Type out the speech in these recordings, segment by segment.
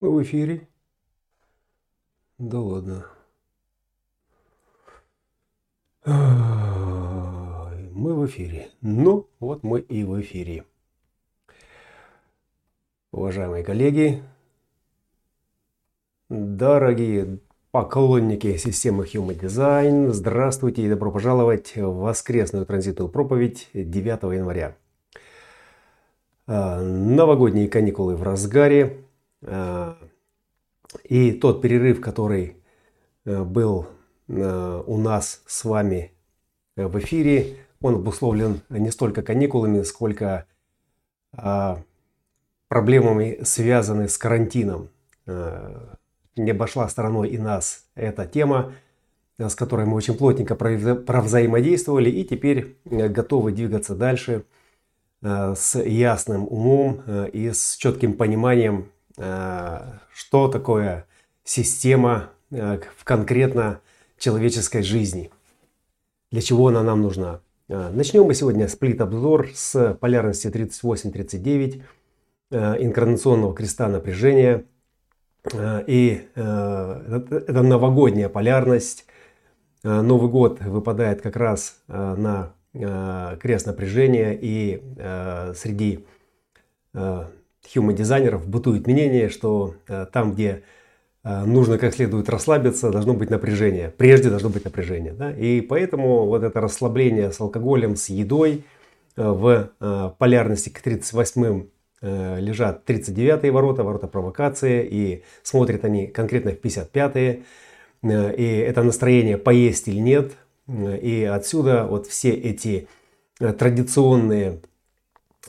Мы в эфире? Да ладно. Мы в эфире. Ну, вот мы и в эфире. Уважаемые коллеги, дорогие поклонники системы Human Design, здравствуйте и добро пожаловать в воскресную транзитную проповедь 9 января. А, новогодние каникулы в разгаре. А, и тот перерыв, который э, был э, у нас с вами э, в эфире, он обусловлен не столько каникулами, сколько а, проблемами, связанными с карантином. Не обошла стороной и нас эта тема, с которой мы очень плотненько провзаимодействовали и теперь готовы двигаться дальше с ясным умом и с четким пониманием Э, что такое система э, в конкретно человеческой жизни, для чего она нам нужна. Э, начнем мы сегодня сплит-обзор с полярности 38-39, инкарнационного креста напряжения. И это новогодняя полярность. Новый год выпадает как раз на крест напряжения и среди human дизайнеров бытует мнение, что э, там, где э, нужно как следует расслабиться, должно быть напряжение. Прежде должно быть напряжение. Да? И поэтому вот это расслабление с алкоголем, с едой э, в полярности к 38-м лежат 39-е ворота, ворота провокации, и смотрят они конкретно в 55-е. И это настроение поесть или нет. И отсюда вот все эти традиционные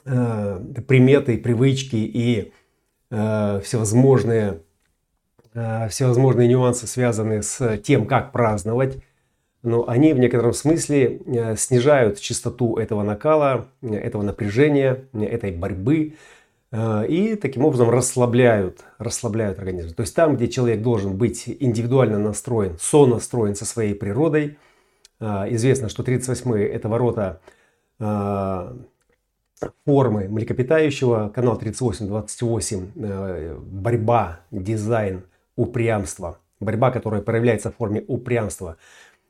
приметы, привычки и э, всевозможные, э, всевозможные нюансы, связанные с тем, как праздновать, но они в некотором смысле э, снижают частоту этого накала, этого напряжения, этой борьбы э, и таким образом расслабляют, расслабляют организм. То есть там, где человек должен быть индивидуально настроен, сонастроен со своей природой, э, известно, что 38-е это ворота формы млекопитающего, канал 3828, э, борьба, дизайн, упрямство. Борьба, которая проявляется в форме упрямства.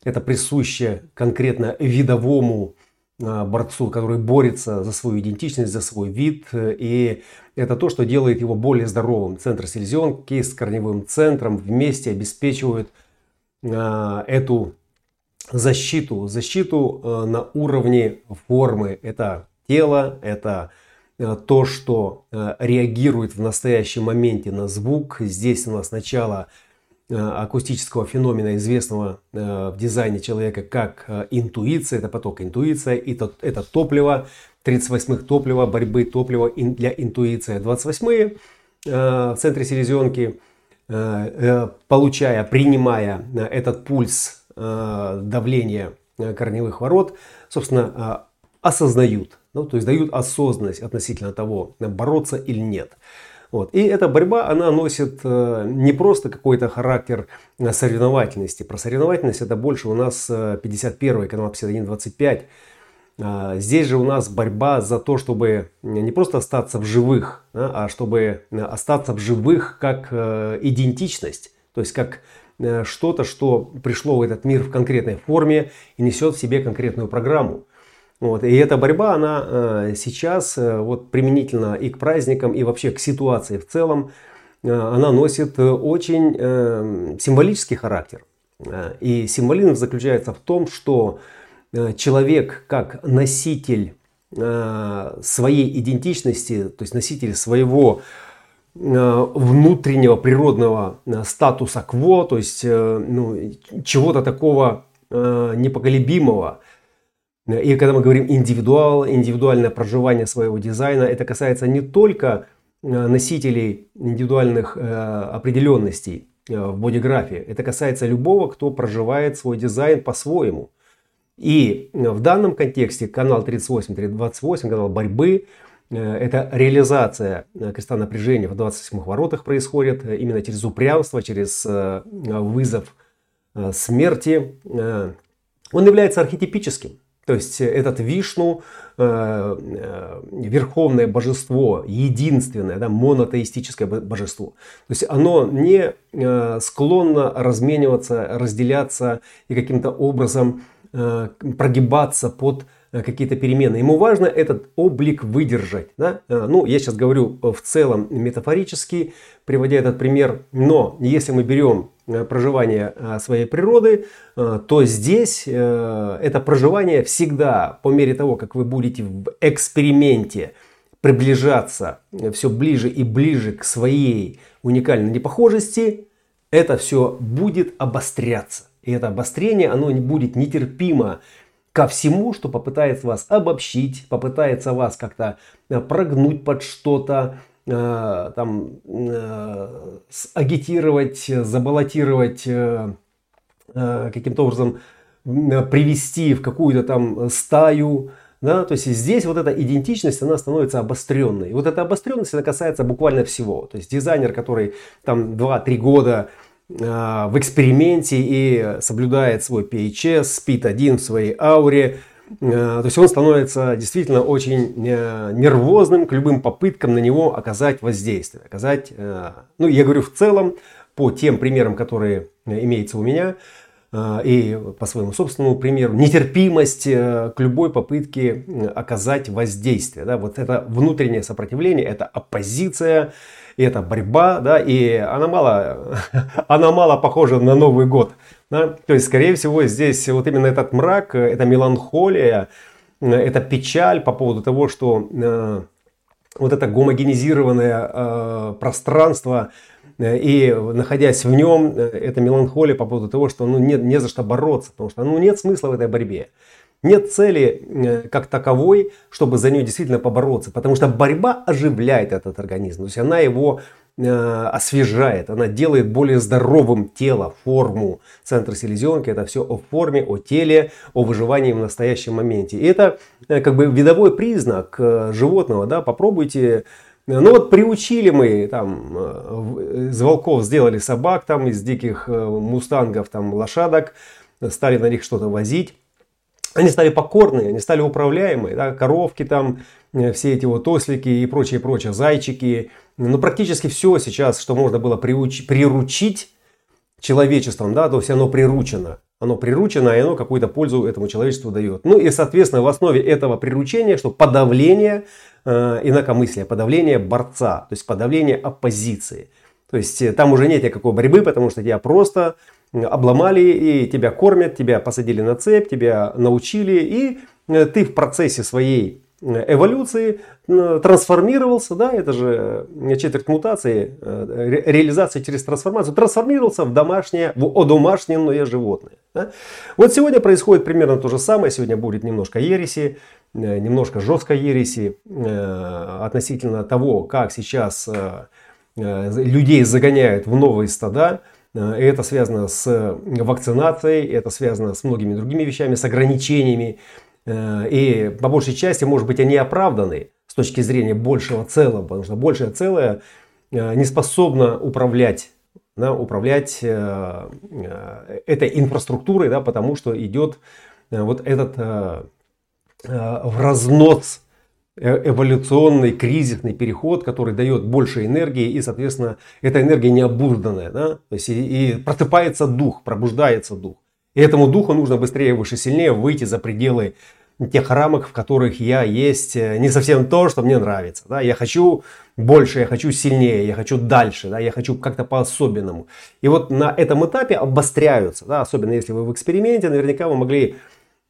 Это присуще конкретно видовому э, борцу, который борется за свою идентичность, за свой вид. И это то, что делает его более здоровым. Центр селезенки с корневым центром вместе обеспечивают э, эту защиту, защиту на уровне формы. Это Тело – это э, то, что э, реагирует в настоящем моменте на звук. Здесь у нас начало э, акустического феномена, известного в дизайне человека как интуиция, это поток интуиция, это, это топливо, 38-х топливо, борьбы топлива для интуиции, 28-е в центре селезенки, получая, принимая этот пульс давления корневых ворот, собственно, осознают ну, то есть дают осознанность относительно того, бороться или нет. Вот. И эта борьба, она носит э, не просто какой-то характер э, соревновательности. Про соревновательность это больше у нас 51 э, канал 51-25. А, здесь же у нас борьба за то, чтобы не просто остаться в живых, а чтобы остаться в живых как идентичность. То есть как что-то, что пришло в этот мир в конкретной форме и несет в себе конкретную программу. Вот. И эта борьба, она э, сейчас э, вот применительно и к праздникам, и вообще к ситуации в целом, э, она носит очень символический характер. И символизм заключается в том, что человек как носитель своей идентичности, то есть носитель своего внутреннего природного статуса кво, то есть ну, чего-то такого непоколебимого – и когда мы говорим индивидуал, индивидуальное проживание своего дизайна, это касается не только э, носителей индивидуальных э, определенностей э, в бодиграфе, это касается любого, кто проживает свой дизайн по-своему. И в данном контексте канал 38-28, канал борьбы, это реализация креста напряжения в 27 воротах происходит именно через упрямство, через вызов смерти. Он является архетипическим. То есть этот Вишну, э, э, верховное божество, единственное, да, монотеистическое божество. То есть оно не э, склонно размениваться, разделяться и каким-то образом прогибаться под какие-то перемены. Ему важно этот облик выдержать. Да? Ну, я сейчас говорю в целом метафорически, приводя этот пример. Но если мы берем Э, проживания э, своей природы, э, то здесь это проживание всегда, по мере того, как вы будете в эксперименте приближаться все ближе и ближе к своей уникальной непохожести, это все будет обостряться. И это обострение, оно будет нетерпимо ко всему, что попытается вас обобщить, попытается вас как-то прогнуть под что-то, Э, там э, агитировать, забаллотировать, э, каким-то образом привести в какую-то там стаю, да, то есть здесь вот эта идентичность, она становится обостренной. И вот эта обостренность, она касается буквально всего. То есть дизайнер, который там 2-3 года в эксперименте и соблюдает свой PHS, спит один в своей ауре, Э, то есть он становится действительно очень э, нервозным к любым попыткам на него оказать воздействие. Оказать, ну я говорю в целом по тем примерам, которые имеются у меня, и по своему собственному примеру, нетерпимость к любой попытке оказать воздействие. Да, вот это внутреннее сопротивление, это оппозиция, это борьба, да, и она мало, она мало похожа на Новый год. Да? То есть, скорее всего, здесь вот именно этот мрак, эта меланхолия, эта печаль по поводу того, что э, вот это гомогенизированное э, пространство, э, и находясь в нем, э, эта меланхолия по поводу того, что ну, нет, не за что бороться, потому что ну, нет смысла в этой борьбе. Нет цели э, как таковой, чтобы за нее действительно побороться, потому что борьба оживляет этот организм, то есть она его Э, освежает, она делает более здоровым тело, форму. Центр селезенки это все о форме, о теле, о выживании в настоящем моменте. И это э, как бы видовой признак животного. Да? Попробуйте ну вот приучили мы там из волков сделали собак, там из диких мустангов там лошадок, стали на них что-то возить. Они стали покорные, они стали управляемые, да, коровки там, все эти вот ослики и прочее, прочее, зайчики, ну, практически все сейчас, что можно было приуч... приручить человечеством, да, то есть оно приручено. Оно приручено, и оно какую-то пользу этому человечеству дает. Ну и, соответственно, в основе этого приручения, что подавление э, инакомыслия, подавление борца, то есть подавление оппозиции. То есть э, там уже нет никакой борьбы, потому что тебя просто обломали и тебя кормят, тебя посадили на цепь, тебя научили, и э, ты в процессе своей эволюции трансформировался, да, это же э, четверть мутации, э, реализация через трансформацию, трансформировался в домашнее, в одомашненное животное. Да? Вот сегодня происходит примерно то же самое, сегодня будет немножко ереси, э, немножко жесткой ереси относительно того, как сейчас людей загоняют в новые стада, это связано с вакцинацией, это связано с многими другими вещами, с ограничениями. Э, и по большей части, может быть, они оправданы с точки зрения большего целого, потому что большее целое э, не способно управлять, да, управлять э, этой инфраструктурой, да, потому что идет вот этот в разнос эволюционный кризисный переход, который дает больше энергии, и, соответственно, эта энергия необузданная. Да? То есть и, и просыпается дух, пробуждается дух. И этому духу нужно быстрее, выше, сильнее выйти за пределы тех рамок, в которых я есть э, не совсем то, что мне нравится. Да? Я хочу больше, я хочу сильнее, я хочу дальше, да? я хочу как-то по-особенному. И вот на этом этапе обостряются, да? особенно если вы в эксперименте, наверняка вы могли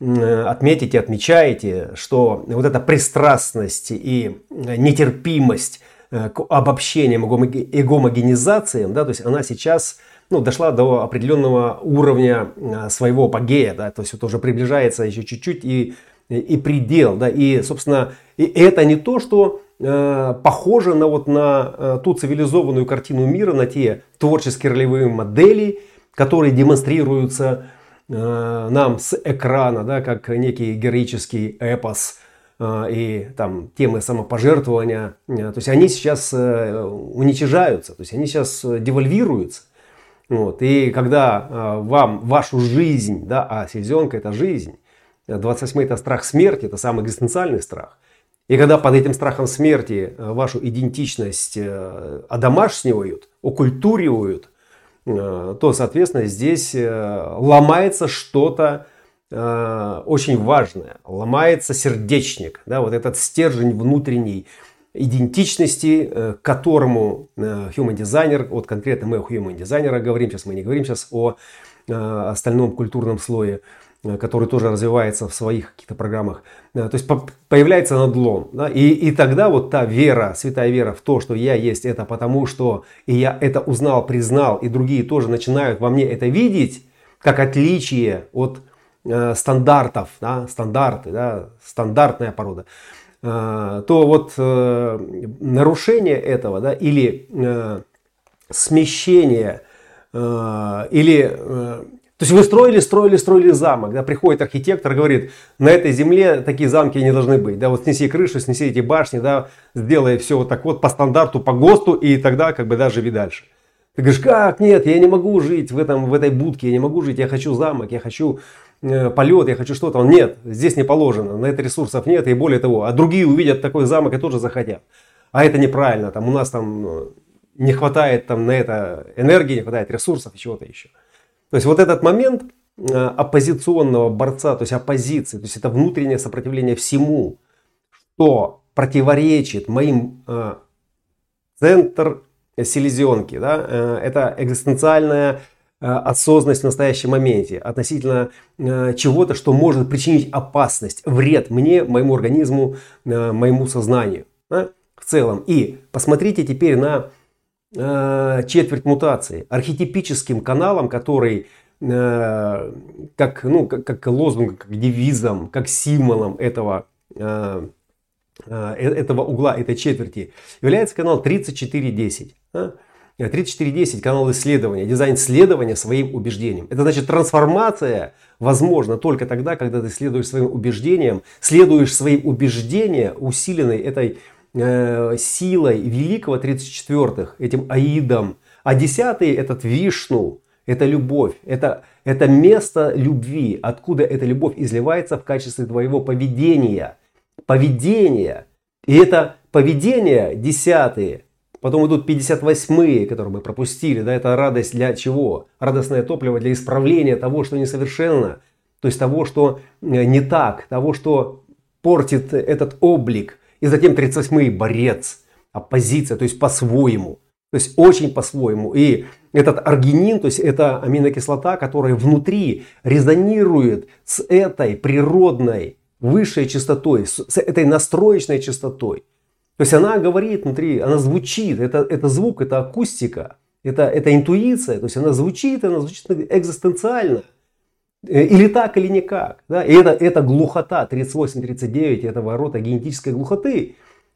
отметить и отмечаете, что вот эта пристрастность и нетерпимость э, к обобщениям и гомогенизациям, да, то есть она сейчас ну, дошла до определенного уровня э, своего апогея, да, то есть вот уже приближается еще чуть-чуть и, и предел, да, и, собственно, и это не то, что э, похоже на вот на э, ту цивилизованную картину мира, на те творческие ролевые модели, которые демонстрируются э, нам с экрана, да, как некий героический эпос, э, и там темы самопожертвования, э, то есть они сейчас уничижаются, то есть они сейчас девальвируются. Вот. И когда э, вам вашу жизнь, да, а селезенка это жизнь, 28 это страх смерти, это самый экзистенциальный страх. И когда под этим страхом смерти вашу идентичность одомашнивают, окультуривают, то, соответственно, здесь ломается что-то очень важное. Ломается сердечник, да, вот этот стержень внутренний, идентичности, э, к которому э, human designer, вот конкретно мы о human designer говорим, сейчас мы не говорим сейчас о э, остальном культурном слое, который тоже развивается в своих каких-то программах. То есть появляется надлом. Да? И, и тогда вот та вера, святая вера в то, что я есть это потому, что и я это узнал, признал, и другие тоже начинают во мне это видеть, как отличие от э, стандартов, да? стандарты, да? стандартная порода. А, то вот э, нарушение этого да, или э, смещение э, или то есть вы строили, строили, строили замок, да, приходит архитектор, говорит, на этой земле такие замки не должны быть, да, вот снеси крышу, снеси эти башни, да, сделай все вот так вот по стандарту, по ГОСТу, и тогда как бы да, живи дальше. Ты говоришь, как, нет, я не могу жить в, этом, в этой будке, я не могу жить, я хочу замок, я хочу Э, полет, я хочу что-то. Нет, здесь не положено, на это ресурсов нет, и более того, а другие увидят такой замок и тоже захотят. А это неправильно, там у нас там э, не хватает там на это энергии, не хватает ресурсов и чего-то еще. То есть вот этот момент э, оппозиционного борца, то есть оппозиции, то есть это внутреннее сопротивление всему, что противоречит моим э, центр селезенки, да, э, это экзистенциальная Э, осознанность в настоящем моменте относительно э, чего-то, что может причинить опасность, вред мне, моему организму, э, моему сознанию да, в целом. И посмотрите теперь на четверть мутации, архетипическим каналом, который как, ну, как, как лозунгом, как девизом, как символом этого, этого угла, этой четверти является канал 3410. Да? 3410 канал исследования, дизайн следования своим убеждениям. Это значит трансформация возможна только тогда, когда ты следуешь своим убеждениям, следуешь своим убеждениям, усиленной этой э, силой великого 34-х, этим аидом. А 10 этот вишну, это любовь, это, это место любви, откуда эта любовь изливается в качестве твоего поведения. Поведение. И это поведение, десятые, Потом идут 58-е, которые мы пропустили. Да, это радость для чего? Радостное топливо для исправления того, что несовершенно. То есть того, что э, не так, того, что портит этот облик. И затем 38-й борец, оппозиция, то есть по-своему. То есть очень по-своему. И этот аргинин, то есть это аминокислота, которая внутри резонирует с этой природной высшей частотой, с этой настроечной частотой. То есть она говорит внутри, она звучит, это, это звук, это акустика, это, это интуиция, то есть она звучит, она звучит экзистенциально. Э, или так, или никак. Да? И это, это глухота 38-39, это ворота генетической глухоты.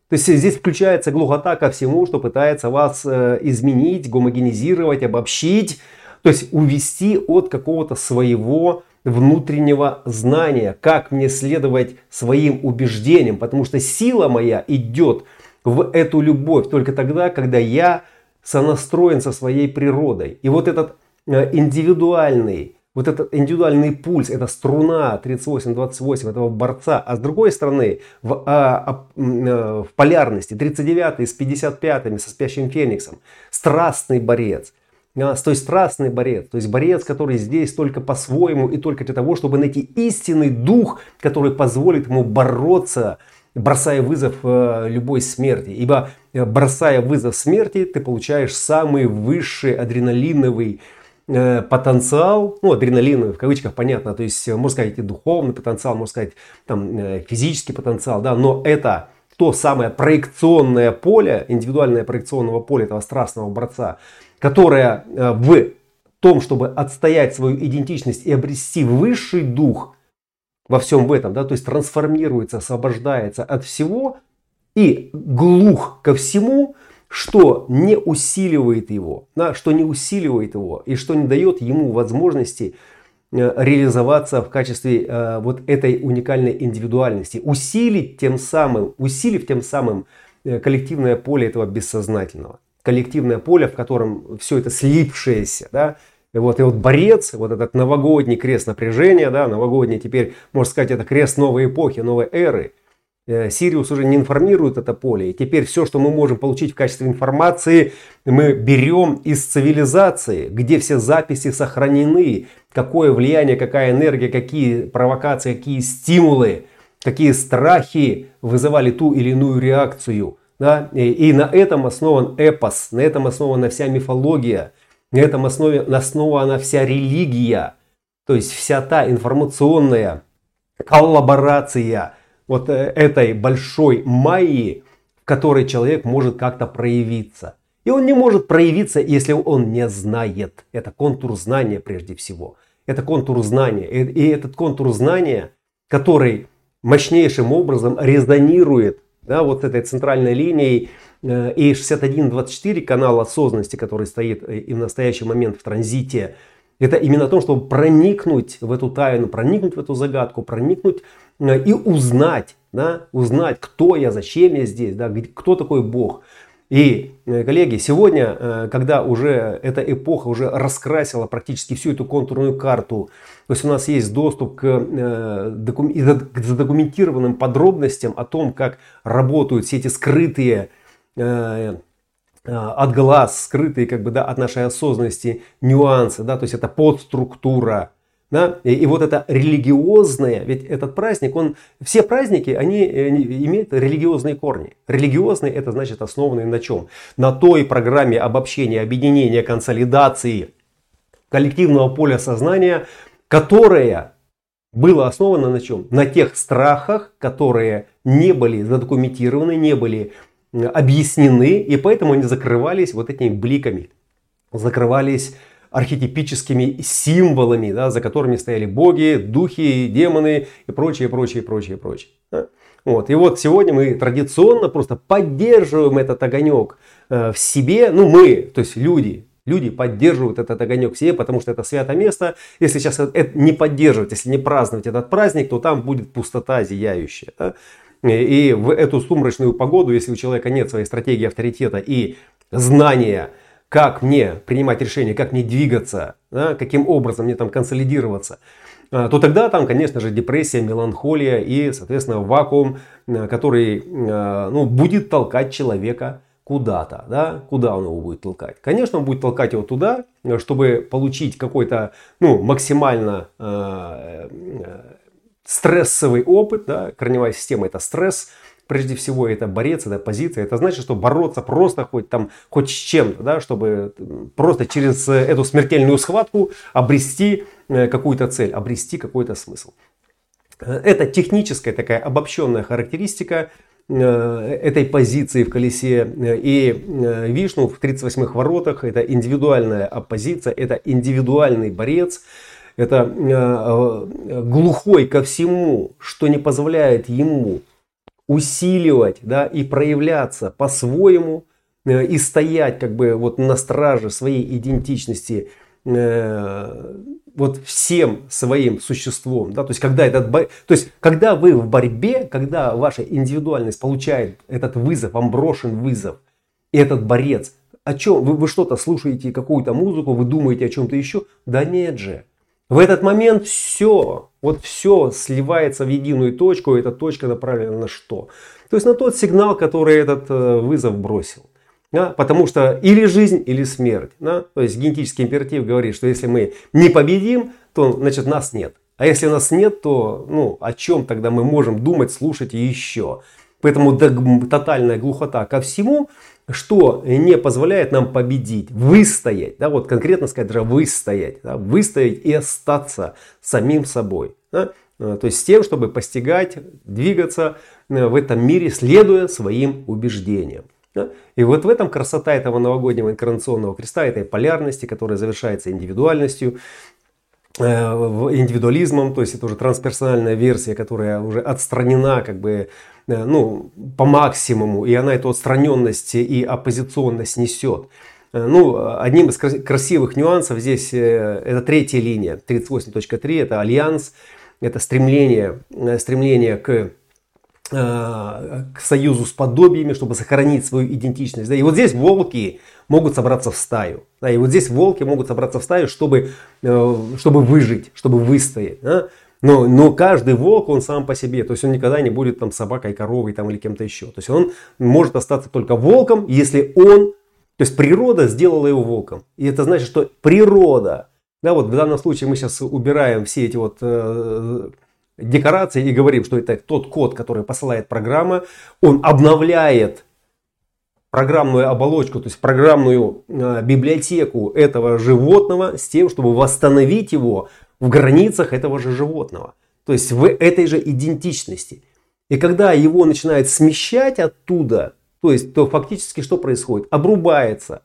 То есть здесь включается глухота ко всему, что пытается вас э, изменить, гомогенизировать, обобщить, то есть увести от какого-то своего внутреннего знания, как мне следовать своим убеждениям, потому что сила моя идет в эту любовь только тогда, когда я сонастроен со своей природой. И вот этот э, индивидуальный, вот этот индивидуальный пульс, эта струна 38-28 этого борца, а с другой стороны в, а, а, в полярности 39 с 55 со спящим фениксом, страстный борец – то есть страстный борец, то есть борец, который здесь только по-своему и только для того, чтобы найти истинный дух, который позволит ему бороться, бросая вызов э, любой смерти. Ибо э, бросая вызов смерти, ты получаешь самый высший адреналиновый потенциал, ну, адреналиновый в кавычках, понятно, то есть, можно сказать, и духовный потенциал, можно сказать, там, физический потенциал, да, но это то самое проекционное поле, индивидуальное проекционное поле этого страстного борца, которая э, в том, чтобы отстоять свою идентичность и обрести высший дух во всем в этом, да, то есть трансформируется, освобождается от всего и глух ко всему, что не усиливает его, да, что не усиливает его и что не дает ему возможности э, реализоваться в качестве э, вот этой уникальной индивидуальности, усилить тем самым, усилив тем самым э, коллективное поле этого бессознательного. Коллективное поле, в котором все это слипшееся, да, Вот, и вот борец, вот этот новогодний крест напряжения, да, новогодний, теперь, можно сказать, это крест новой эпохи, новой эры. Э, Сириус уже не информирует это поле. И теперь все, что мы можем получить в качестве информации, мы берем из цивилизации, где все записи сохранены, какое влияние, какая энергия, какие провокации, какие стимулы, какие страхи вызывали ту или иную реакцию. Да? И, и на этом основан эпос, на этом основана вся мифология – на этом основе основана вся религия, то есть вся та информационная коллаборация вот э, этой большой майи, в которой человек может как-то проявиться. И он не может проявиться, если он не знает. Это контур знания прежде всего. Это контур знания. И этот контур знания, который мощнейшим образом резонирует да, вот этой центральной линией Э, и 6124 канал осознанности, который стоит э, и в настоящий момент в транзите, это именно о том, чтобы проникнуть в эту тайну, проникнуть в эту загадку, проникнуть и узнать, да, узнать, кто я, зачем я здесь, да, кто такой Бог. И, коллеги, сегодня, когда уже эта эпоха уже раскрасила практически всю эту контурную карту, то есть у нас есть доступ к, к задокументированным подробностям о том, как работают все эти скрытые Э, э, от глаз, скрытые как бы, да, от нашей осознанности нюансы, да, то есть это подструктура. Да? И, и вот это религиозное, ведь этот праздник, он, все праздники, они, имеют религиозные корни. Религиозные это значит основанные на чем? На той программе обобщения, объединения, консолидации коллективного поля сознания, которая была основана на чем? На тех страхах, которые не были задокументированы, не были объяснены, и поэтому они закрывались вот этими бликами, закрывались архетипическими символами, да, за которыми стояли боги, духи, демоны и прочее, прочее, прочее, прочее. Да? Вот. И вот сегодня мы традиционно просто поддерживаем этот огонек э, в себе, ну мы, то есть люди, люди поддерживают этот огонек в себе, потому что это святое место. Если сейчас это не поддерживать, если не праздновать этот праздник, то там будет пустота зияющая. Да? И в эту сумрачную погоду, если у человека нет своей стратегии авторитета и знания, как мне принимать решения, как мне двигаться, да, каким образом мне там консолидироваться, а, то тогда там, конечно же, депрессия, меланхолия и, соответственно, вакуум, а, который а, ну, будет толкать человека куда-то, да, куда он его будет толкать. Конечно, он будет толкать его туда, чтобы получить какой-то, ну, максимально стрессовый опыт, да, корневая система это стресс, прежде всего это борец, это позиция, это значит, что бороться просто хоть там, хоть с чем-то, да, чтобы просто через эту смертельную схватку обрести э, какую-то цель, обрести какой-то смысл. Это техническая такая обобщенная характеристика э, этой позиции в колесе. И э, Вишну в 38-х воротах это индивидуальная оппозиция, это индивидуальный борец, это э, э, глухой ко всему, что не позволяет ему усиливать да, и проявляться по-своему, э, и стоять как бы вот на страже своей идентичности вот всем своим существом, да, то есть когда этот, то есть когда вы в борьбе, когда ваша индивидуальность получает этот вызов, вам брошен вызов, и этот борец, о чем вы, вы что-то слушаете какую-то музыку, вы думаете о чем-то еще, да нет же, в этот момент все, вот все сливается в единую точку, и эта точка направлена на что? То есть на тот сигнал, который этот э, вызов бросил. Да? Потому что или жизнь, или смерть. Да? То есть генетический императив говорит, что если мы не победим, то значит нас нет. А если нас нет, то ну, о чем тогда мы можем думать, слушать и еще? Поэтому тотальная глухота ко всему что не позволяет нам победить, выстоять, да, вот конкретно сказать даже выстоять, да, выстоять и остаться самим собой. Да, э, то есть с тем, чтобы постигать, двигаться э, в этом мире, следуя своим убеждениям. Да? И вот в этом красота этого новогоднего инкарнационного креста, этой полярности, которая завершается индивидуальностью, индивидуализмом, то есть это уже трансперсональная версия, которая уже отстранена как бы Э, ну, по максимуму, и она эту отстраненность и оппозиционность несет. Э, ну, одним из красивых нюансов здесь э, это третья линия, 38.3, это альянс, это стремление, стремление к к союзу с подобиями, чтобы сохранить свою идентичность. Да? И вот здесь волки могут собраться в стаю. Да? И вот здесь волки могут собраться в стаю, чтобы, чтобы выжить, чтобы выстоять. Да? Но, но каждый волк, он сам по себе. То есть он никогда не будет там собакой, коровой там, или кем-то еще. То есть он может остаться только волком, если он, то есть природа сделала его волком. И это значит, что природа, да, вот в данном случае мы сейчас убираем все эти вот э, декорации и говорим, что это тот код, который посылает программа, он обновляет программную оболочку, то есть программную э, библиотеку этого животного с тем, чтобы восстановить его в границах этого же животного. То есть в этой же идентичности. И когда его начинает смещать оттуда, то есть то фактически что происходит? Обрубается.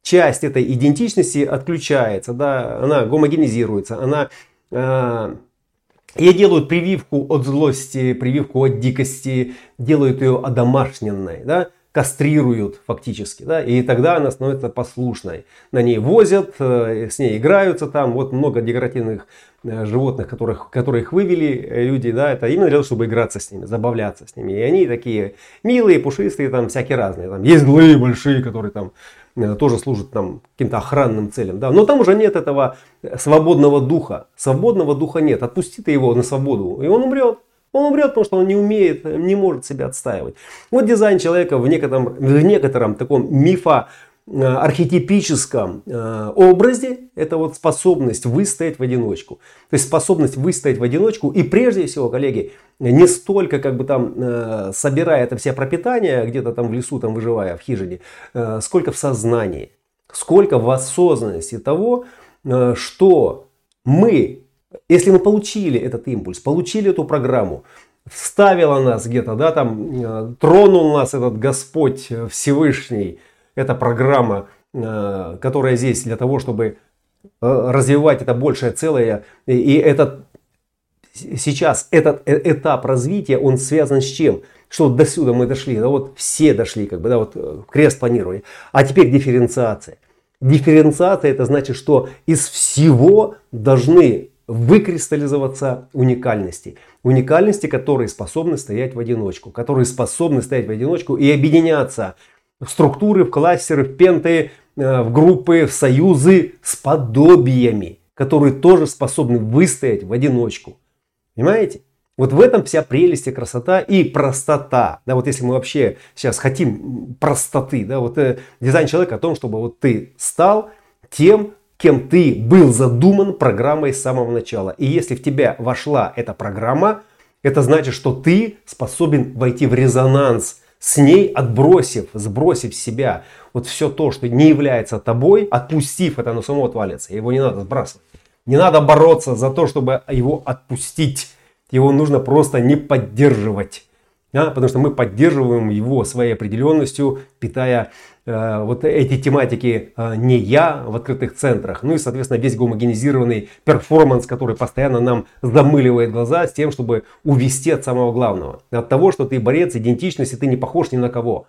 Часть этой идентичности отключается, да, она гомогенизируется, она э, и делают прививку от злости, прививку от дикости, делают ее одомашненной. Да? Кастрируют фактически, да, и тогда она становится послушной. На ней возят, э, с ней играются там, вот много декоративных э, животных, которых, которых вывели э, люди, да, это именно для того, чтобы играться с ними, забавляться с ними. И они такие милые, пушистые, там всякие разные. Там есть злые большие, которые там тоже служат там каким-то охранным целям, да, но там уже нет этого свободного духа, свободного духа нет, отпусти ты его на свободу, и он умрет. Он умрет, потому что он не умеет, не может себя отстаивать. Вот дизайн человека в некотором, в некотором таком мифа э, архетипическом э, образе это вот способность выстоять в одиночку. То есть способность выстоять в одиночку и прежде всего, коллеги, не столько как бы там э, собирая это все пропитание где-то там в лесу, там выживая в хижине, сколько в сознании, сколько в осознанности того, что мы если мы получили этот импульс, получили эту программу, вставила нас где-то, да, там, э, тронул нас этот Господь Всевышний, эта программа, э, которая здесь для того, чтобы э, развивать это большее целое. И этот, сейчас этот этап развития, он связан с чем? Что до сюда мы дошли, да вот все дошли, как бы, да, вот крест планировали. А теперь дифференциация. Дифференциация это значит, что из всего должны выкристаллизоваться уникальности. Уникальности, которые способны стоять в одиночку, которые способны стоять в одиночку и объединяться в структуры, в кластеры, в пенты, э, в группы, в союзы с подобиями, которые тоже способны выстоять в одиночку. Понимаете? Вот в этом вся прелесть и красота и простота. Да, вот если мы вообще сейчас хотим простоты, да, вот э, дизайн человека о том, чтобы вот ты стал тем, кем ты был задуман программой с самого начала. И если в тебя вошла эта программа, это значит, что ты способен войти в резонанс с ней, отбросив, сбросив себя вот все то, что не является тобой, отпустив это, оно само отвалится. Его не надо сбрасывать. Не надо бороться за то, чтобы его отпустить. Его нужно просто не поддерживать. Да? Потому что мы поддерживаем его своей определенностью, питая вот эти тематики э, не я в открытых центрах. Ну и, соответственно, весь гомогенизированный перформанс, который постоянно нам замыливает глаза с тем, чтобы увести от самого главного. От того, что ты борец, идентичность, и ты не похож ни на кого.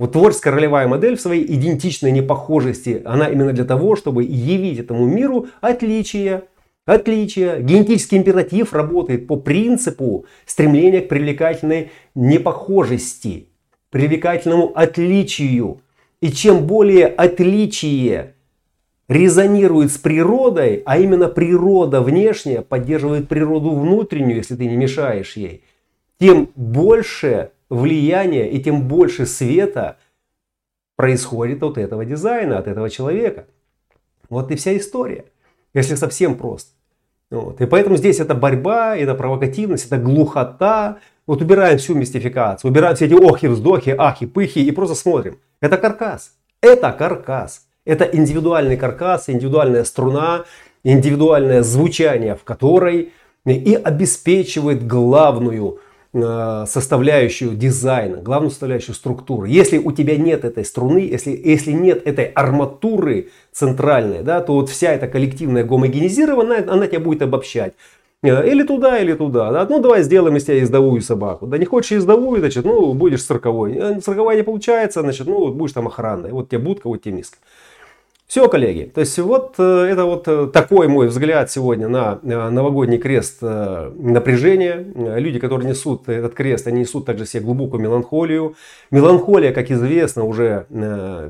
Вот творческая ролевая модель в своей идентичной непохожести, она именно для того, чтобы явить этому миру отличия. Отличия. Генетический императив работает по принципу стремления к привлекательной непохожести, привлекательному отличию. И чем более отличие резонирует с природой, а именно природа внешняя поддерживает природу внутреннюю, если ты не мешаешь ей, тем больше влияния и тем больше света происходит от этого дизайна, от этого человека. Вот и вся история, если совсем просто. Вот. И поэтому здесь это борьба, это провокативность, это глухота, вот убираем всю мистификацию, убираем все эти охи, вздохи, ахи, пыхи и просто смотрим. Это каркас. Это каркас. Это индивидуальный каркас, индивидуальная струна, индивидуальное звучание, в которой и обеспечивает главную э, составляющую дизайна, главную составляющую структуры. Если у тебя нет этой струны, если, если нет этой арматуры центральной, да, то вот вся эта коллективная гомогенизированная, она тебя будет обобщать. Э, или туда, или туда. Да? Ну, давай сделаем из тебя ездовую собаку. Да не хочешь ездовую, значит, ну, будешь сороковой. Сороковая не получается, значит, ну, будешь там охранной. Вот тебе будка, вот тебе миска. Все, коллеги. То есть вот э, это вот э, такой мой взгляд сегодня на э, новогодний крест напряжения. Люди, которые несут этот крест, они несут также себе глубокую меланхолию. Меланхолия, как известно уже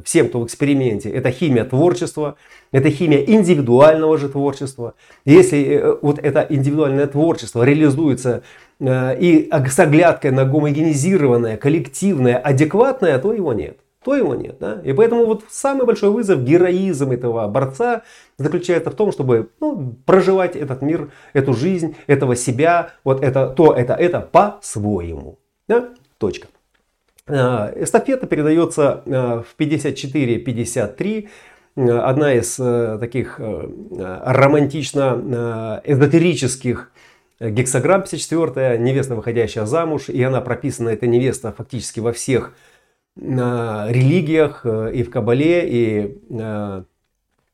всем, кто в эксперименте, это химия творчества, это химия индивидуального же творчества. Если вот это индивидуальное творчество реализуется и с оглядкой на гомогенизированное, коллективное, адекватное, то его нет то его нет. Да? И поэтому вот самый большой вызов, героизм этого борца заключается в том, чтобы ну, проживать этот мир, эту жизнь, этого себя, вот это, то, это, это по-своему. Да? Точка. А, эстафета передается а, в 54-53. Одна из э, таких э, романтично-эзотерических гексограмм 54 невеста, выходящая замуж, и она прописана, эта невеста, фактически во всех религиях, э, и в Кабале, и э,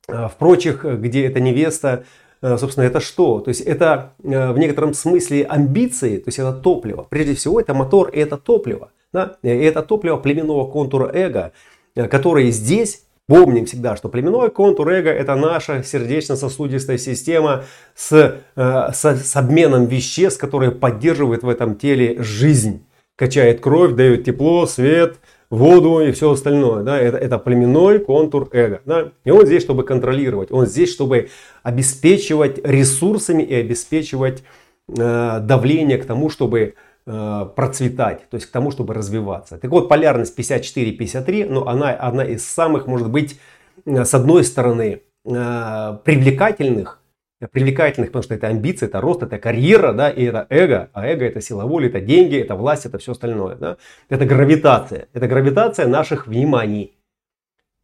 в прочих, где эта невеста, э, собственно, это что? То есть это в некотором смысле амбиции, то есть это топливо. Прежде всего, это мотор и это топливо. Да? И это топливо племенного контура эго, который здесь Помним всегда, что племенной контур эго – это наша сердечно-сосудистая система с, с, с обменом веществ, которые поддерживают в этом теле жизнь. Качает кровь, дает тепло, свет, воду и все остальное. Да? Это, это племенной контур эго. Да? И он здесь, чтобы контролировать. Он здесь, чтобы обеспечивать ресурсами и обеспечивать э, давление к тому, чтобы э, процветать, то есть к тому, чтобы развиваться. Так вот, полярность 54-53, но она одна из самых, может быть, э, с одной стороны, э, привлекательных, привлекательных, потому что это амбиции, это рост, это карьера, да, и это эго, а эго это сила воли, это деньги, это власть, это все остальное, да. Это гравитация, это гравитация наших вниманий.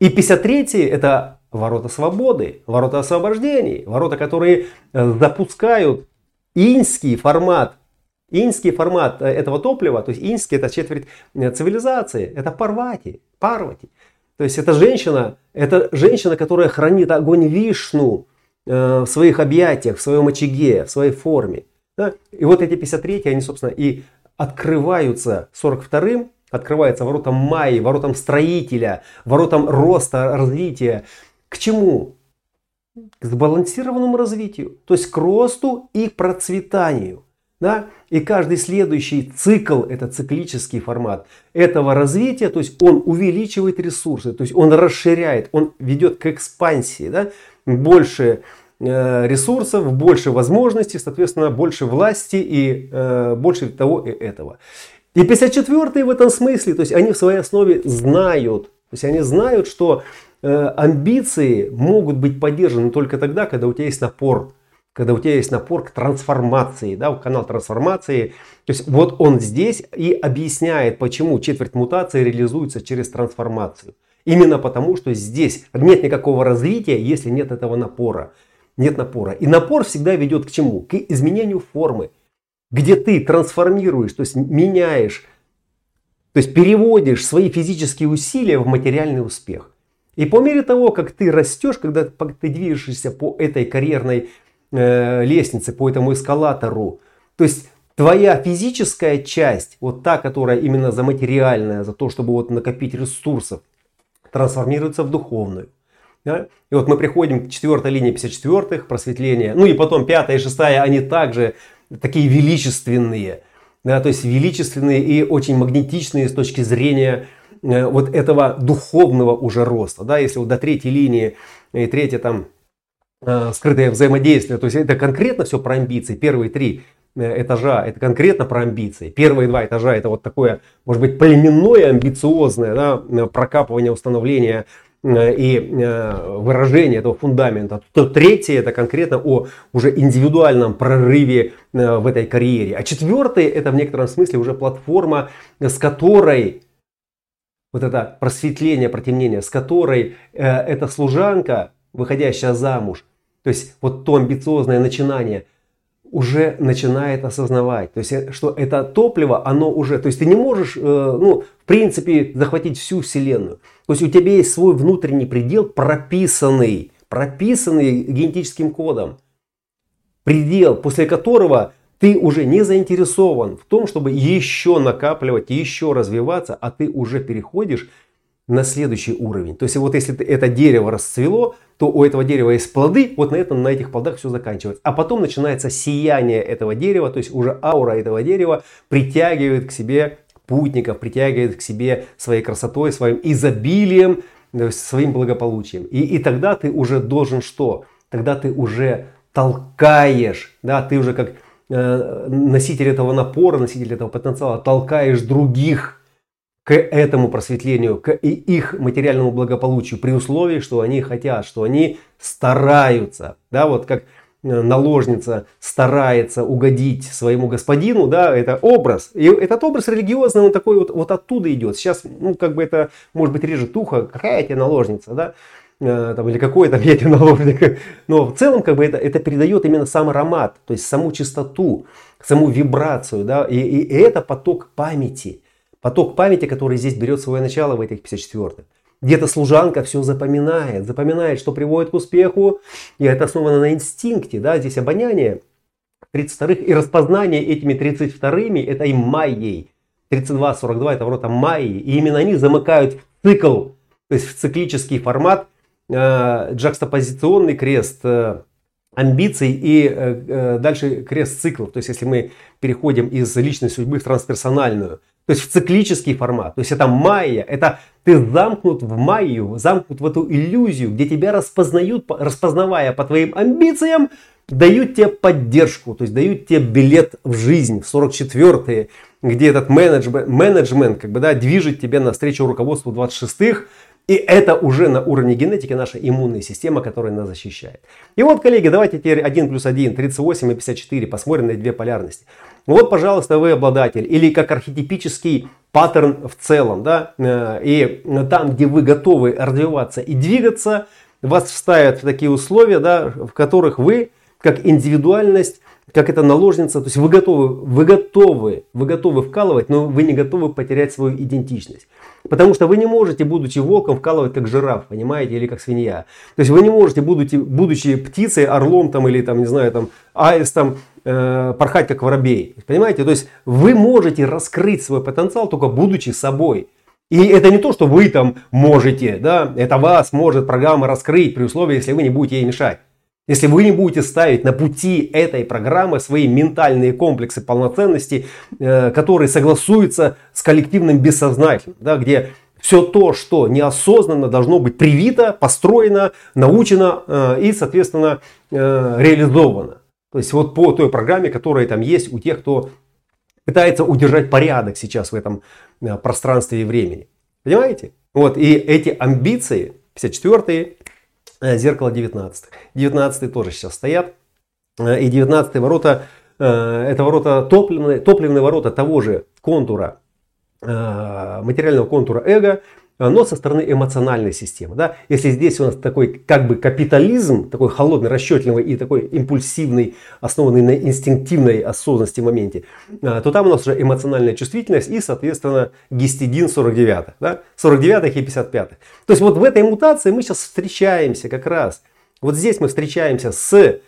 И 53 это ворота свободы, ворота освобождений, ворота, которые э, запускают инский формат, инский формат э, этого топлива, то есть инский это четверть э, цивилизации, это парвати, парвати. То есть это женщина, это женщина, которая хранит огонь вишну, в своих объятиях, в своем очаге, в своей форме. Да? И вот эти 53 они, собственно, и открываются 42-м, открываются воротам Майи, воротам строителя, воротам роста, развития. К чему? К сбалансированному развитию, то есть к росту и к процветанию. Да? И каждый следующий цикл, это циклический формат этого развития, то есть он увеличивает ресурсы, то есть он расширяет, он ведет к экспансии. Да? Больше э, ресурсов, больше возможностей, соответственно, больше власти и э, больше того и этого. И 54-е в этом смысле, то есть они в своей основе знают, то есть они знают, что э, амбиции могут быть поддержаны только тогда, когда у тебя есть напор, когда у тебя есть напор к трансформации, да, канал трансформации. То есть вот он здесь и объясняет, почему четверть мутации реализуется через трансформацию. Именно потому, что здесь нет никакого развития, если нет этого напора. Нет напора. И напор всегда ведет к чему? К изменению формы. Где ты трансформируешь, то есть меняешь, то есть переводишь свои физические усилия в материальный успех. И по мере того, как ты растешь, когда ты движешься по этой карьерной э, лестнице, по этому эскалатору, то есть твоя физическая часть, вот та, которая именно за материальное, за то, чтобы вот накопить ресурсов, трансформируется в духовную. Да? И вот мы приходим к четвертой линии 54-х, просветления. Ну и потом пятая и шестая, они также такие величественные. Да, то есть величественные и очень магнетичные с точки зрения э, вот этого духовного уже роста. Да, если вот до третьей линии и третья там э, скрытое взаимодействие, то есть это конкретно все про амбиции. Первые три этажа это конкретно про амбиции. Первые два этажа это вот такое, может быть, племенное, амбициозное да, э, прокапывание, установление э, и выражение этого фундамента, то третье это конкретно о уже индивидуальном прорыве в этой карьере. А четвертое это в некотором смысле уже платформа, с которой вот это просветление, протемнение, с которой эта служанка, выходящая замуж, то есть вот то амбициозное начинание – уже начинает осознавать. То есть, э, что это топливо, оно уже... То есть, ты не можешь, э, ну, в принципе, захватить всю Вселенную. То есть, у тебя есть свой внутренний предел, прописанный, прописанный генетическим кодом. Предел, после которого ты уже не заинтересован в том, чтобы еще накапливать, еще развиваться, а ты уже переходишь на следующий уровень. То есть вот если это дерево расцвело, то у этого дерева есть плоды, вот на этом, на этих плодах все заканчивается. А потом начинается сияние этого дерева, то есть уже аура этого дерева притягивает к себе путников, притягивает к себе своей красотой, своим изобилием, своим благополучием. И, и тогда ты уже должен что? Тогда ты уже толкаешь, да, ты уже как э, носитель этого напора, носитель этого потенциала, толкаешь других к этому просветлению, к их материальному благополучию, при условии, что они хотят, что они стараются. Да, вот как э, наложница старается угодить своему господину, да, это образ. И этот образ религиозный, он такой вот, вот оттуда идет. Сейчас, ну, как бы это, может быть, режет ухо, какая тебе наложница, да, э, там, или какой там я тебе наложник. Но в целом, как бы это, это передает именно сам аромат, то есть саму чистоту, саму вибрацию, да, и, и это поток памяти. Поток памяти, который здесь берет свое начало в этих 54-х. Где-то служанка все запоминает, запоминает, что приводит к успеху, и это основано на инстинкте, да, здесь обоняние 32-х и распознание этими 32-ми, это и майей. 32-42 это ворота майи, и именно они замыкают цикл, то есть в циклический формат, э, джакстопозиционный крест э, амбиций и э, э, дальше крест циклов. То есть если мы переходим из личной судьбы в трансперсональную – то есть в циклический формат. То есть это майя, это ты замкнут в майю, замкнут в эту иллюзию, где тебя распознают, распознавая по твоим амбициям, дают тебе поддержку, то есть дают тебе билет в жизнь, в 44-е, где этот менеджмент, менеджмент как бы, да, движет тебя навстречу руководству 26-х, и это уже на уровне генетики наша иммунная система, которая нас защищает. И вот, коллеги, давайте теперь 1 плюс 1, 38 и 54, посмотрим на две полярности. Вот, пожалуйста, вы обладатель. Или как архетипический паттерн в целом. Да? Э, и там, где вы готовы развиваться и двигаться, вас вставят в такие условия, да, в которых вы, как индивидуальность, как эта наложница, то есть вы готовы, вы готовы, вы готовы вкалывать, но вы не готовы потерять свою идентичность. Потому что вы не можете, будучи волком, вкалывать как жираф, понимаете, или как свинья. То есть вы не можете, будучи, будучи птицей, орлом там, или там, не знаю, там, аистом, э, порхать как воробей. Понимаете, то есть вы можете раскрыть свой потенциал только будучи собой. И это не то, что вы там можете, да, это вас может программа раскрыть при условии, если вы не будете ей мешать. Если вы не будете ставить на пути этой программы свои ментальные комплексы полноценности, э, которые согласуются с коллективным бессознательным, да, где все то, что неосознанно должно быть привито, построено, научено э, и, соответственно, э, реализовано. То есть вот по той программе, которая там есть у тех, кто пытается удержать порядок сейчас в этом пространстве и времени. Понимаете? Вот, и эти амбиции, 54-е, Э, зеркало 19. 19 тоже сейчас стоят. Э, и 19 ворота, э, это ворота топливные, топливные ворота того же контура, материального контура эго, но со стороны эмоциональной системы. Да? Если здесь у нас такой как бы капитализм, такой холодный, расчетливый и такой импульсивный, основанный на инстинктивной осознанности моменте, а, то там у нас уже эмоциональная чувствительность и, соответственно, гистидин 49. Да? 49 и 55. То есть вот в этой мутации мы сейчас встречаемся как раз. Вот здесь мы встречаемся с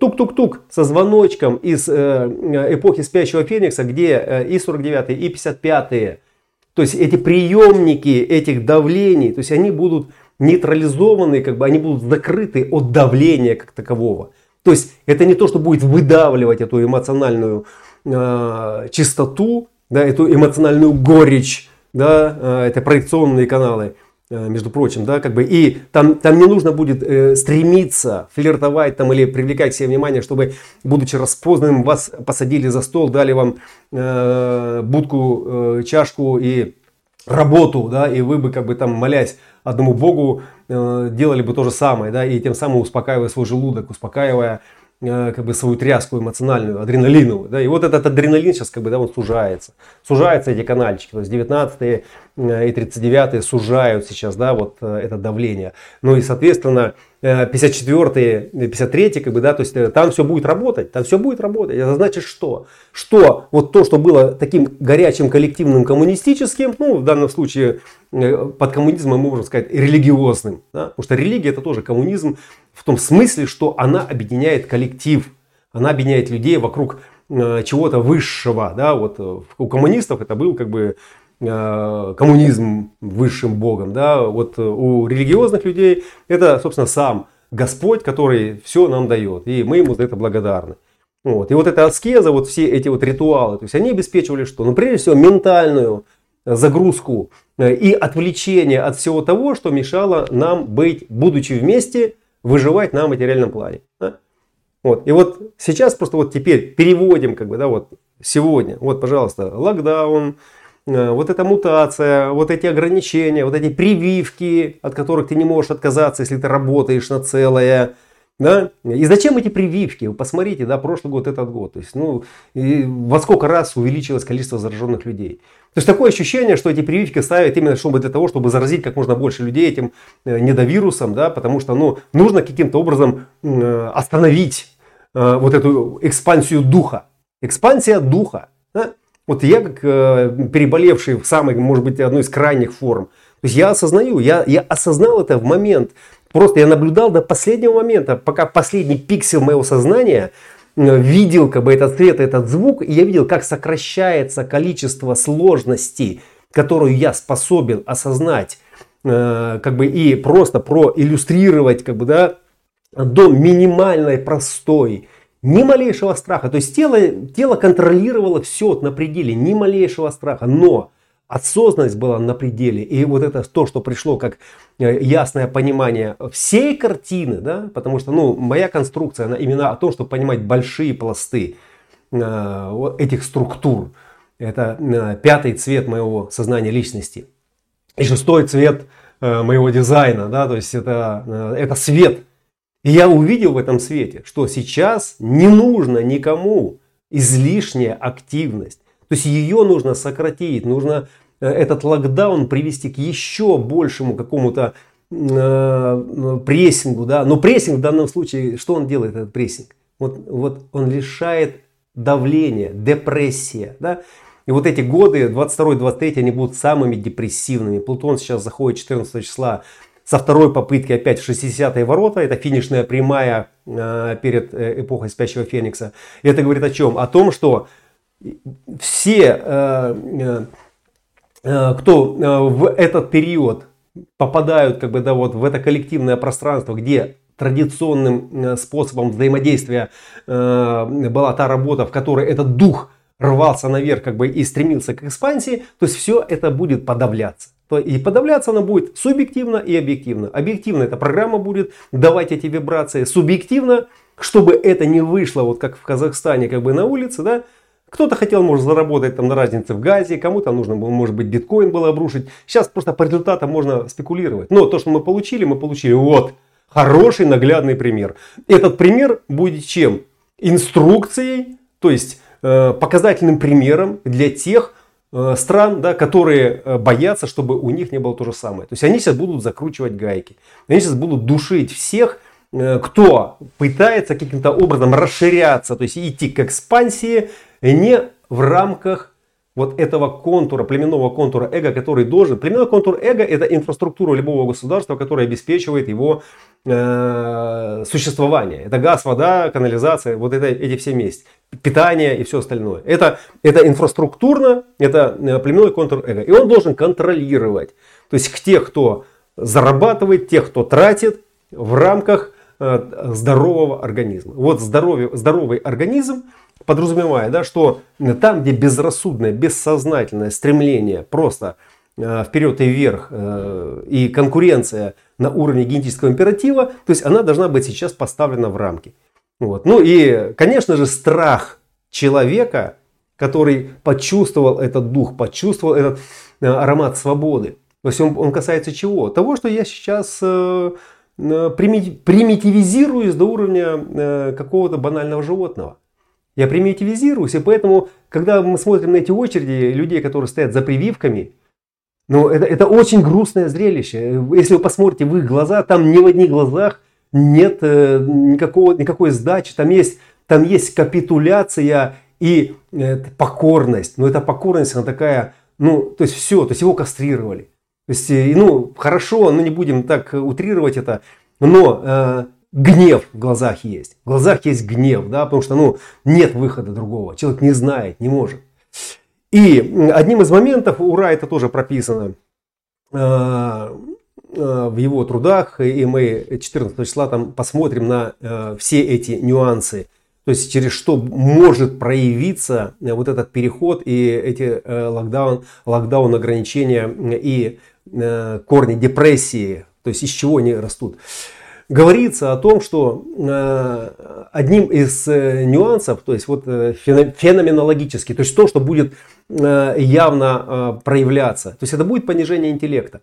тук-тук-тук со звоночком из э, эпохи спящего феникса, где э, и 49 и 55 то есть эти приемники этих давлений, то есть они будут нейтрализованы, как бы они будут закрыты от давления как такового. То есть это не то, что будет выдавливать эту эмоциональную э, чистоту, да, эту эмоциональную горечь, да, э, это проекционные каналы. Э, между прочим, да, как бы, и там, там не нужно будет э, стремиться флиртовать там или привлекать себе внимание, чтобы, будучи распознанным, вас посадили за стол, дали вам э, будку, э, чашку и работу, да, и вы бы, как бы там, молясь одному Богу, э, делали бы то же самое, да, и тем самым успокаивая свой желудок, успокаивая Э, как бы свою тряску эмоциональную, адреналиновую. Да, и вот этот адреналин сейчас как бы, да, он сужается. Сужаются эти канальчики. То есть 19 э, и 39 сужают сейчас да, вот э, это давление. Ну и соответственно 54 и 53 как бы, да, то есть там все будет работать, там все будет работать. Это значит что? Что вот то, что было таким горячим коллективным коммунистическим, ну в данном случае под коммунизмом мы можем сказать религиозным, да? потому что религия это тоже коммунизм, в том смысле, что она объединяет коллектив, она объединяет людей вокруг э, чего-то высшего, да, вот э, у коммунистов это был как бы э, коммунизм высшим богом, да, вот у религиозных людей это, собственно, сам Господь, который все нам дает, и мы ему за это благодарны. Вот. И вот эта аскеза, вот все эти вот ритуалы, то есть они обеспечивали что? Ну, прежде всего, ментальную загрузку и отвлечение от всего того, что мешало нам быть, будучи вместе, выживать на материальном плане. Да? Вот. И вот сейчас просто вот теперь переводим, как бы, да, вот сегодня, вот, пожалуйста, локдаун, э, вот эта мутация, вот эти ограничения, вот эти прививки, от которых ты не можешь отказаться, если ты работаешь на целое, да? И зачем эти прививки? Вы посмотрите, да, прошлый год, этот год. То есть, ну, во сколько раз увеличилось количество зараженных людей. То есть такое ощущение, что эти прививки ставят именно чтобы для того, чтобы заразить как можно больше людей этим э, недовирусом, да, потому что ну, нужно каким-то образом э, остановить э, вот эту экспансию духа. Экспансия духа. Да? Вот я как переболевший в самой, может быть, одной из крайних форм, то есть я осознаю, я, я осознал это в момент. Просто я наблюдал до последнего момента, пока последний пиксель моего сознания э, видел как бы этот цвет, этот звук, и я видел, как сокращается количество сложностей, которую я способен осознать, э, как бы и просто проиллюстрировать, как бы, да, до минимальной простой, ни малейшего страха. То есть тело, тело контролировало все на пределе, ни малейшего страха. Но осознанность была на пределе. И вот это то, что пришло как э, ясное понимание всей картины, да, потому что ну, моя конструкция, она именно о том, чтобы понимать большие пласты э, этих структур. Это э, пятый цвет моего сознания личности. И шестой цвет э, моего дизайна, да, то есть это, э, это свет. И я увидел в этом свете, что сейчас не нужно никому излишняя активность. То есть ее нужно сократить, нужно Э, этот локдаун привести к еще большему какому-то э, прессингу, да, но прессинг в данном случае, что он делает, этот прессинг? Вот, вот он лишает давления, депрессия, да, и вот эти годы, 22-23, они будут самыми депрессивными. Плутон сейчас заходит 14 числа со второй попытки опять в 60-е ворота. Это финишная прямая э, перед э, эпохой спящего феникса. И это говорит о чем? О том, что все э, кто в этот период попадают как бы, да, вот в это коллективное пространство, где традиционным способом взаимодействия была та работа, в которой этот дух рвался наверх как бы, и стремился к экспансии, то есть все это будет подавляться. И подавляться оно будет субъективно и объективно. Объективно эта программа будет давать эти вибрации. Субъективно, чтобы это не вышло, вот как в Казахстане, как бы на улице, да, кто-то хотел, может, заработать там на разнице в газе, кому-то нужно было, может быть, биткоин было обрушить. Сейчас просто по результатам можно спекулировать. Но то, что мы получили, мы получили. Вот, хороший наглядный пример. Этот пример будет чем? Инструкцией, то есть э, показательным примером для тех стран, да, которые э, боятся, чтобы у них не было то же самое. То есть они сейчас будут закручивать гайки. Они сейчас будут душить всех, э, кто пытается каким-то образом расширяться, то есть идти к экспансии, не в рамках вот этого контура, племенного контура эго, который должен. Племенной контур эго это инфраструктура любого государства, которая обеспечивает его э, существование. Это газ, вода, канализация, вот это, эти все вместе. Питание и все остальное. Это, это инфраструктурно, это э, племенной контур эго. И он должен контролировать. То есть к тех, кто зарабатывает, тех, кто тратит в рамках здорового организма. Вот здоровье, здоровый организм подразумевая, да, что там, где безрассудное, бессознательное стремление просто э, вперед и вверх э, и конкуренция на уровне генетического императива, то есть она должна быть сейчас поставлена в рамки. Вот. Ну и, конечно же, страх человека, который почувствовал этот дух, почувствовал этот э, аромат свободы. То есть он, он касается чего? Того, что я сейчас примитивизируюсь до уровня какого-то банального животного. Я примитивизируюсь, и поэтому, когда мы смотрим на эти очереди людей, которые стоят за прививками, ну, это, это очень грустное зрелище. Если вы посмотрите в их глаза, там ни в одних глазах нет э, никакого, никакой сдачи. Там есть, там есть капитуляция и э, покорность. Но эта покорность, она такая, ну, то есть все, то есть его кастрировали. То есть, э, ну, хорошо, но не будем так утрировать это, но э, гнев в глазах есть. В глазах есть гнев, да, потому что ну, нет выхода другого. Человек не знает, не может. И одним из моментов, ура, это тоже прописано в его трудах, и мы 14 числа там посмотрим на все эти нюансы то есть через что может проявиться э, вот этот переход и эти э, локдаун, локдаун ограничения и э, корни депрессии, то есть из чего они растут. Говорится о том, что одним из нюансов, то есть вот феноменологически, то есть то, что будет явно проявляться, то есть это будет понижение интеллекта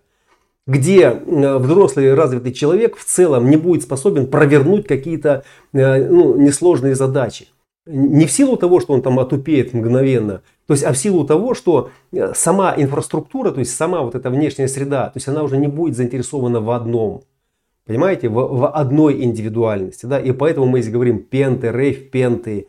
где э, взрослый развитый человек в целом не будет способен провернуть какие-то э, ну, несложные задачи. Не в силу того, что он там отупеет мгновенно, то есть, а в силу того, что э, сама инфраструктура, то есть сама вот эта внешняя среда, то есть она уже не будет заинтересована в одном. Понимаете, в, в одной индивидуальности. Да? И поэтому мы здесь говорим пенты, рейв, пенты.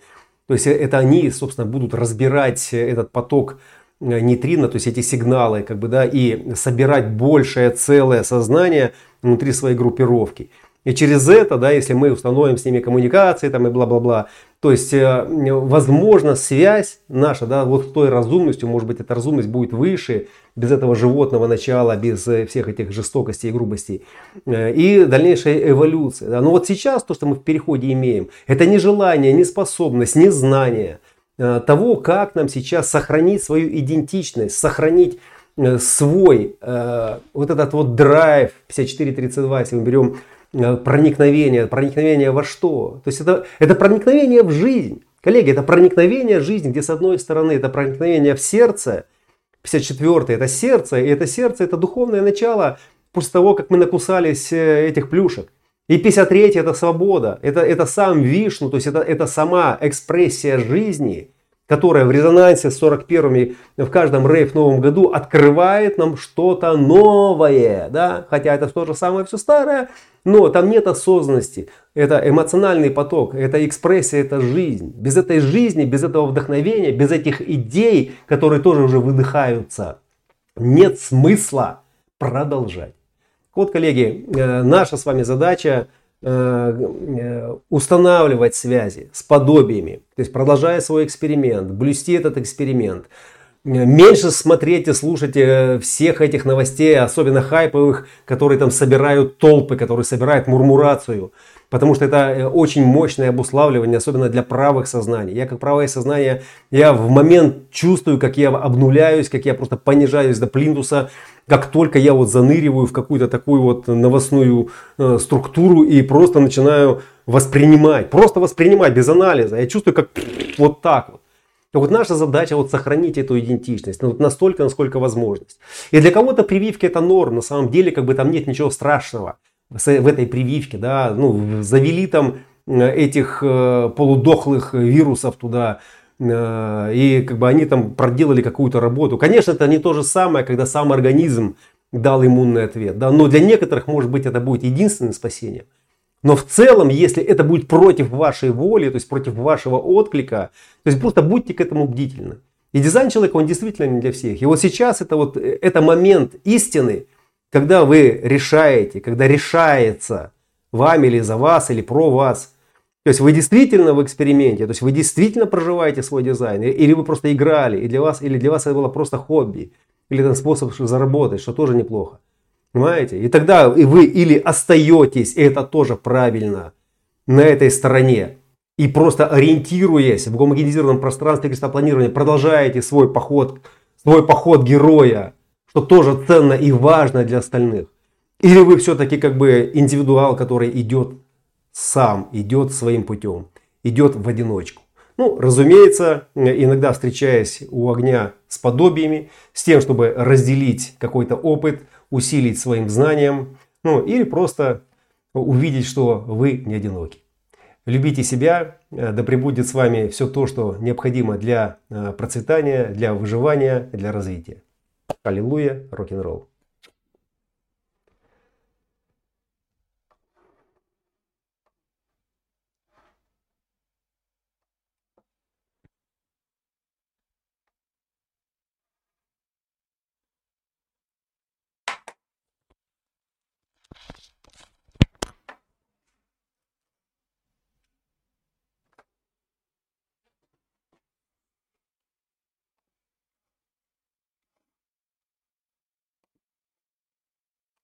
То есть это они, собственно, будут разбирать этот поток Э, нейтрино, то есть эти сигналы, как бы, да, и собирать большее целое сознание внутри своей группировки. И через это, да, если мы установим с ними коммуникации там и бла-бла-бла, то есть, э, возможно, связь наша, да, вот с той разумностью, может быть, эта разумность будет выше, без этого животного начала, без э, всех этих жестокостей и грубостей, и дальнейшая эволюция. Да. Но вот сейчас то, что мы в переходе имеем, это не желание, не способность, не знание – Э, того, как нам сейчас сохранить свою идентичность, сохранить э, свой э, вот этот вот драйв 5432, если мы берем проникновение, проникновение во что? То есть это, это проникновение в жизнь. Коллеги, это проникновение в жизнь, где с одной стороны это проникновение в сердце, 54 это сердце, и это сердце это духовное начало после того, как мы накусались этих плюшек. И 53 это свобода, это, это сам Вишну, то есть это, это сама экспрессия жизни, которая в резонансе с 41 в каждом рейв новом году открывает нам что-то новое. Да? Хотя это то же самое все старое, но там нет осознанности. Это эмоциональный поток, это экспрессия, это жизнь. Без этой жизни, без этого вдохновения, без этих идей, которые тоже уже выдыхаются, нет смысла продолжать. Вот, коллеги, э, наша с вами задача устанавливать связи с подобиями, то есть продолжая свой эксперимент, блюсти этот эксперимент, меньше смотреть и слушать всех этих новостей, особенно хайповых, которые там собирают толпы, которые собирают мурмурацию потому что это э, очень мощное обуславливание, особенно для правых сознаний. Я как правое сознание, я в момент чувствую, как я обнуляюсь, как я просто понижаюсь до плинтуса, как только я вот заныриваю в какую-то такую вот новостную э, структуру и просто начинаю воспринимать, просто воспринимать без анализа. Я чувствую, как вот так вот. И вот наша задача вот сохранить эту идентичность ну, настолько, насколько возможность. И для кого-то прививки это норм, на самом деле как бы там нет ничего страшного в этой прививке, да, ну, завели там э, этих э, полудохлых вирусов туда, и как бы они там проделали какую-то работу. Конечно, это не то же самое, когда сам организм дал иммунный ответ, да, но для некоторых, может быть, это будет единственным спасением. Но в целом, если это будет против вашей воли, то есть против вашего отклика, то есть просто будьте к этому бдительны. И дизайн человека, он действительно не для всех. И вот сейчас это вот, это момент истины, когда вы решаете, когда решается вами или за вас, или про вас. То есть вы действительно в эксперименте, то есть вы действительно проживаете свой дизайн, или вы просто играли, и для вас, или для вас это было просто хобби, или там способ заработать, что тоже неплохо. Понимаете? И тогда и вы или остаетесь, и это тоже правильно, на этой стороне, и просто ориентируясь в гомогенизированном пространстве крестопланирования, продолжаете свой поход, свой поход героя что тоже ценно и важно для остальных? Или вы все-таки как бы индивидуал, который идет сам, идет своим путем, идет в одиночку? Ну, разумеется, иногда встречаясь у огня с подобиями, с тем, чтобы разделить какой-то опыт, усилить своим знанием, ну, или просто увидеть, что вы не одиноки. Любите себя, да пребудет с вами все то, что необходимо для э, процветания, для выживания, для развития. Аллилуйя, рок-н-ролл.